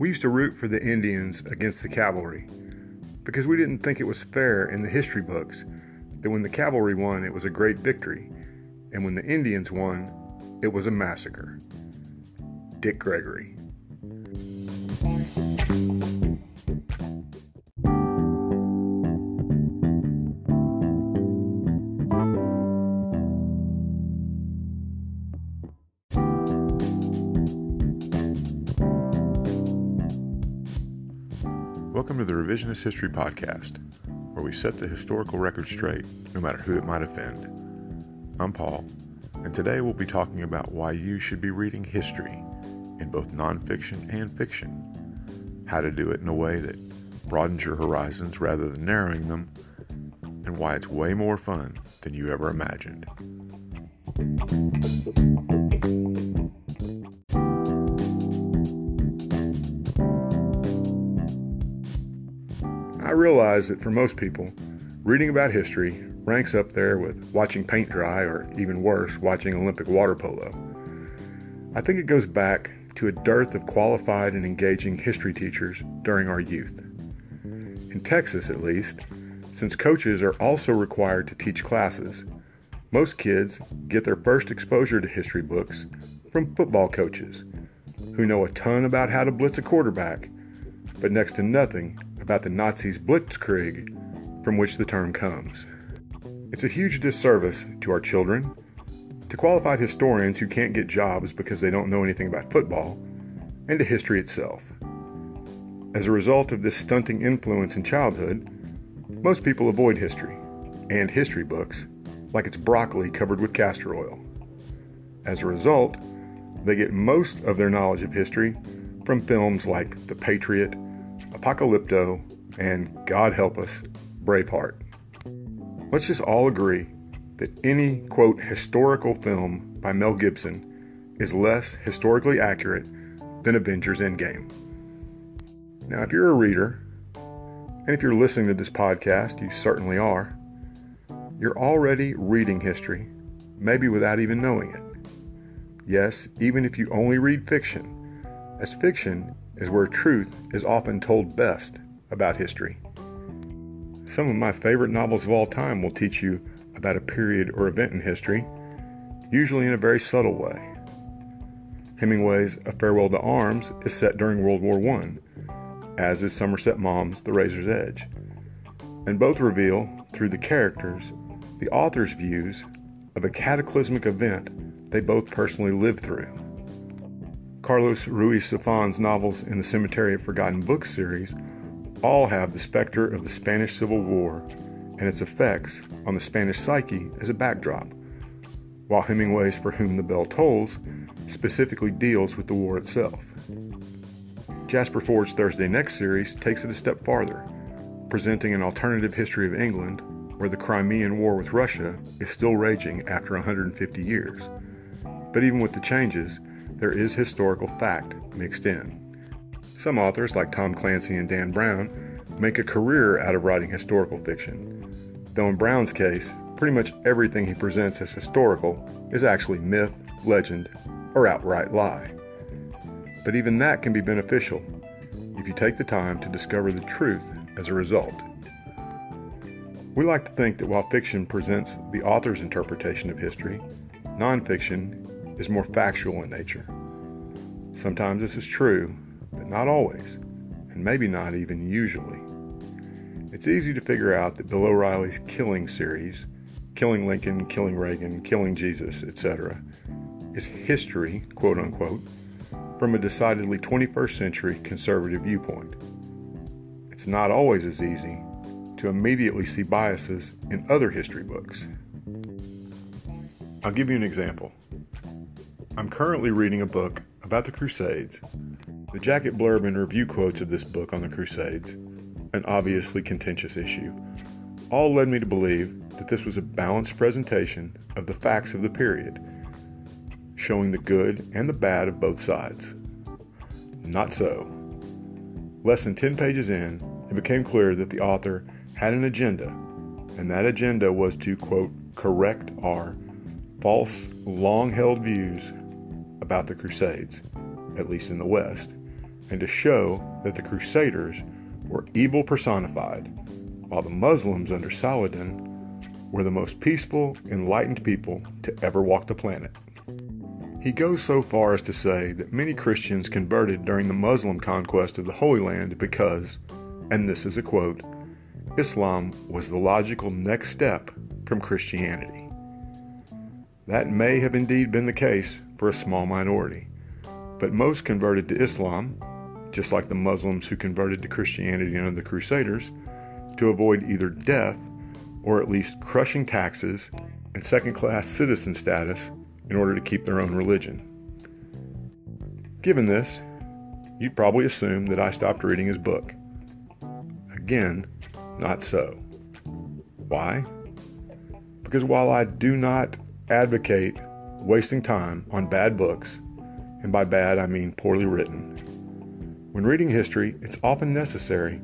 We used to root for the Indians against the cavalry because we didn't think it was fair in the history books that when the cavalry won, it was a great victory, and when the Indians won, it was a massacre. Dick Gregory. Welcome to the Revisionist History Podcast, where we set the historical record straight, no matter who it might offend. I'm Paul, and today we'll be talking about why you should be reading history in both nonfiction and fiction, how to do it in a way that broadens your horizons rather than narrowing them, and why it's way more fun than you ever imagined. I realize that for most people, reading about history ranks up there with watching paint dry or even worse, watching Olympic water polo. I think it goes back to a dearth of qualified and engaging history teachers during our youth. In Texas, at least, since coaches are also required to teach classes, most kids get their first exposure to history books from football coaches who know a ton about how to blitz a quarterback, but next to nothing about the Nazis' Blitzkrieg, from which the term comes. It's a huge disservice to our children, to qualified historians who can't get jobs because they don't know anything about football, and to history itself. As a result of this stunting influence in childhood, most people avoid history and history books like it's broccoli covered with castor oil. As a result, they get most of their knowledge of history from films like The Patriot, Apocalypto, and God help us, Braveheart. Let's just all agree that any, quote, historical film by Mel Gibson is less historically accurate than Avengers Endgame. Now, if you're a reader, and if you're listening to this podcast, you certainly are, you're already reading history, maybe without even knowing it. Yes, even if you only read fiction, as fiction is where truth is often told best about history. Some of my favorite novels of all time will teach you about a period or event in history, usually in a very subtle way. Hemingway's A Farewell to Arms is set during World War I, as is Somerset Maugham's The Razor's Edge, and both reveal, through the characters, the author's views of a cataclysmic event they both personally lived through. Carlos Ruiz Zafon's novels in the Cemetery of Forgotten Books series all have the specter of the Spanish Civil War and its effects on the Spanish psyche as a backdrop, while Hemingway's For Whom the Bell Tolls specifically deals with the war itself. Jasper Fforde's Thursday Next series takes it a step farther, presenting an alternative history of England where the Crimean War with Russia is still raging after 150 years. But even with the changes, there is historical fact mixed in. Some authors, like Tom Clancy and Dan Brown, make a career out of writing historical fiction, though in Brown's case, pretty much everything he presents as historical is actually myth, legend, or outright lie. But even that can be beneficial if you take the time to discover the truth as a result. We like to think that while fiction presents the author's interpretation of history, nonfiction is more factual in nature. Sometimes this is true, but not always, and maybe not even usually. It's easy to figure out that Bill O'Reilly's Killing series, Killing Lincoln, Killing Reagan, Killing Jesus, etc., is history, quote unquote, from a decidedly 21st century conservative viewpoint. It's not always as easy to immediately see biases in other history books. I'll give you an example. I'm currently reading a book about the Crusades the jacket blurb and review quotes of this book on the Crusades, an obviously contentious issue, all led me to believe that this was a balanced presentation of the facts of the period, showing the good and the bad of both sides. Not so. Less than 10 pages in, it became clear that the author had an agenda, and that agenda was to, quote, correct our false, long held views about the Crusades, at least in the West and to show that the Crusaders were evil personified, while the Muslims under Saladin were the most peaceful, enlightened people to ever walk the planet. He goes so far as to say that many Christians converted during the Muslim conquest of the Holy Land because, and this is a quote, Islam was the logical next step from Christianity. That may have indeed been the case for a small minority, but most converted to Islam, just like the Muslims who converted to Christianity under the Crusaders, to avoid either death or at least crushing taxes and second class citizen status in order to keep their own religion. Given this, you'd probably assume that I stopped reading his book. Again, not so. Why? Because while I do not advocate wasting time on bad books, and by bad I mean poorly written, when reading history, it's often necessary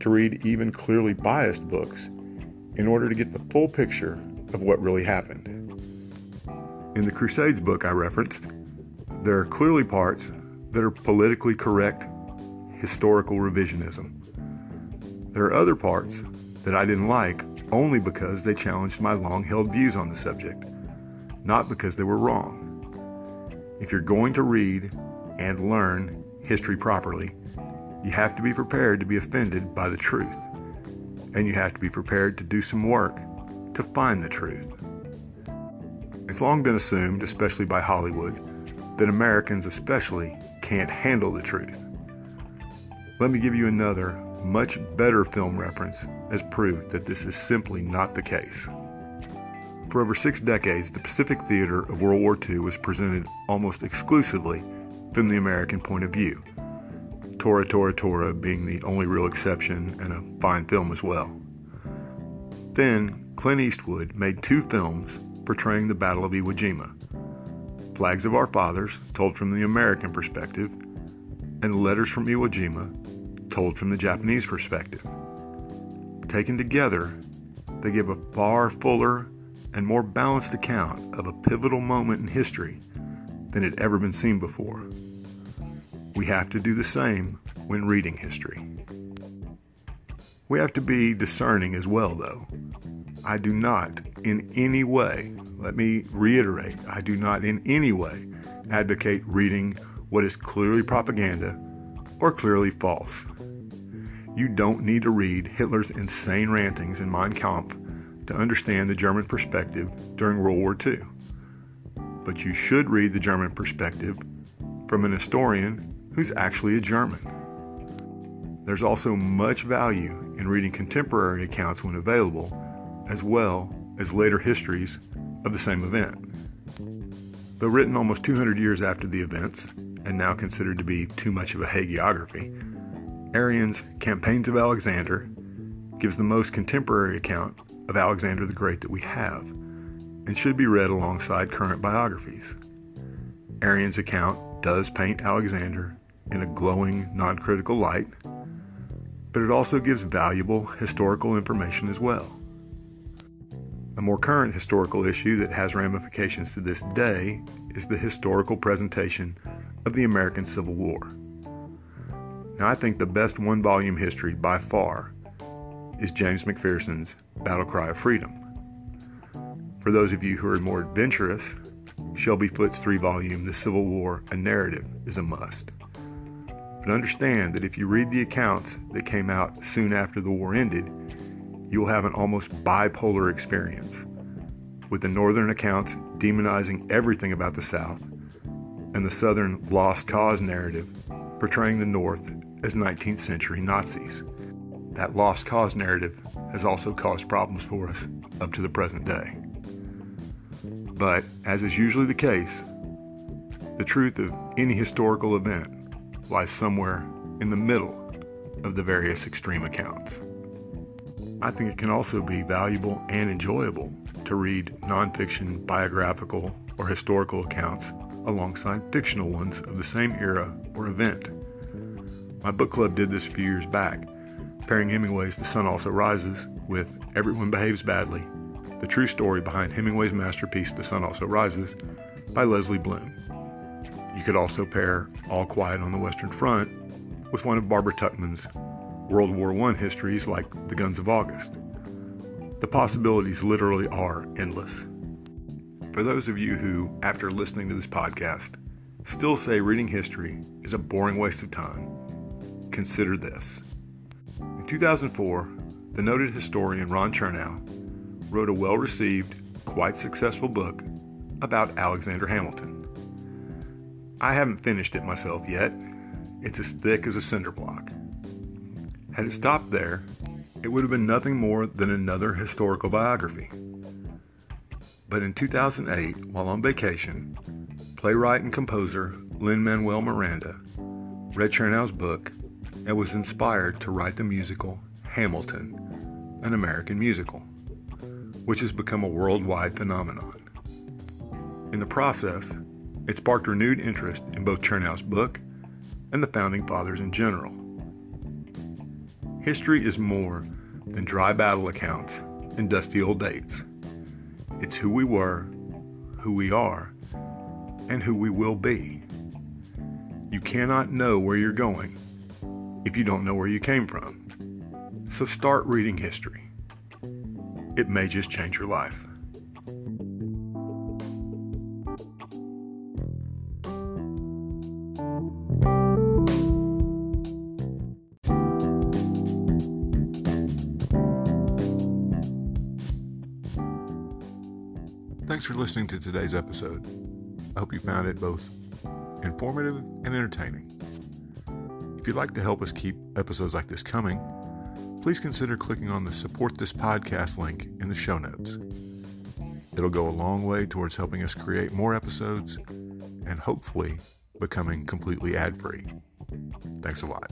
to read even clearly biased books in order to get the full picture of what really happened. In the Crusades book I referenced, there are clearly parts that are politically correct historical revisionism. There are other parts that I didn't like only because they challenged my long held views on the subject, not because they were wrong. If you're going to read and learn history properly, you have to be prepared to be offended by the truth, and you have to be prepared to do some work to find the truth. It's long been assumed, especially by Hollywood, that Americans especially can't handle the truth. Let me give you another, much better film reference as proof that this is simply not the case. For over six decades, the Pacific theater of World War II was presented almost exclusively from the American point of view, Tora Tora Tora being the only real exception and a fine film as well. Then, Clint Eastwood made two films portraying the Battle of Iwo Jima Flags of Our Fathers, told from the American perspective, and Letters from Iwo Jima, told from the Japanese perspective. Taken together, they give a far fuller and more balanced account of a pivotal moment in history than had ever been seen before. We have to do the same when reading history. We have to be discerning as well, though. I do not in any way, let me reiterate, I do not in any way advocate reading what is clearly propaganda or clearly false. You don't need to read Hitler's insane rantings in Mein Kampf to understand the German perspective during World War II. But you should read the German perspective from an historian who's actually a German. There's also much value in reading contemporary accounts when available as well as later histories of the same event. Though written almost 200 years after the events, and now considered to be too much of a hagiography, Arrian's Campaigns of Alexander gives the most contemporary account of Alexander the Great that we have, and should be read alongside current biographies. Arrian's account does paint Alexander in a glowing, non critical light, but it also gives valuable historical information as well. A more current historical issue that has ramifications to this day is the historical presentation of the American Civil War. Now, I think the best one volume history by far is James McPherson's Battle Cry of Freedom. For those of you who are more adventurous, Shelby Foote's three volume The Civil War A Narrative is a must. But understand that if you read the accounts that came out soon after the war ended, you will have an almost bipolar experience, with the Northern accounts demonizing everything about the South, and the Southern lost cause narrative portraying the North as 19th century Nazis. That lost cause narrative has also caused problems for us up to the present day. But, as is usually the case, the truth of any historical event lies somewhere in the middle of the various extreme accounts. I think it can also be valuable and enjoyable to read nonfiction, biographical, or historical accounts alongside fictional ones of the same era or event. My book club did this a few years back, pairing Hemingway's The Sun Also Rises with Everyone Behaves Badly, the true story behind Hemingway's masterpiece The Sun Also Rises by Lesley Blume. You could also pair All Quiet on the Western Front with one of Barbara Tuchman's World War I histories like The Guns of August. The possibilities literally are endless. For those of you who, after listening to this podcast, still say reading history is a boring waste of time, consider this. In 2004, the noted historian Ron Chernow wrote a well received, quite successful book about Alexander Hamilton. I haven't finished it myself yet. It's as thick as a cinder block. Had it stopped there, it would have been nothing more than another historical biography. But in 2008, while on vacation, playwright and composer Lin Manuel Miranda read Chernow's book and was inspired to write the musical Hamilton, an American musical, which has become a worldwide phenomenon. In the process, it sparked renewed interest in both Chernow's book and the Founding Fathers in general. History is more than dry battle accounts and dusty old dates. It's who we were, who we are, and who we will be. You cannot know where you're going if you don't know where you came from. So start reading history. It may just change your life. Thanks for listening to today's episode. I hope you found it both informative and entertaining. If you'd like to help us keep episodes like this coming, please consider clicking on the Support This Podcast link in the show notes. It'll go a long way towards helping us create more episodes and hopefully becoming completely ad free. Thanks a lot.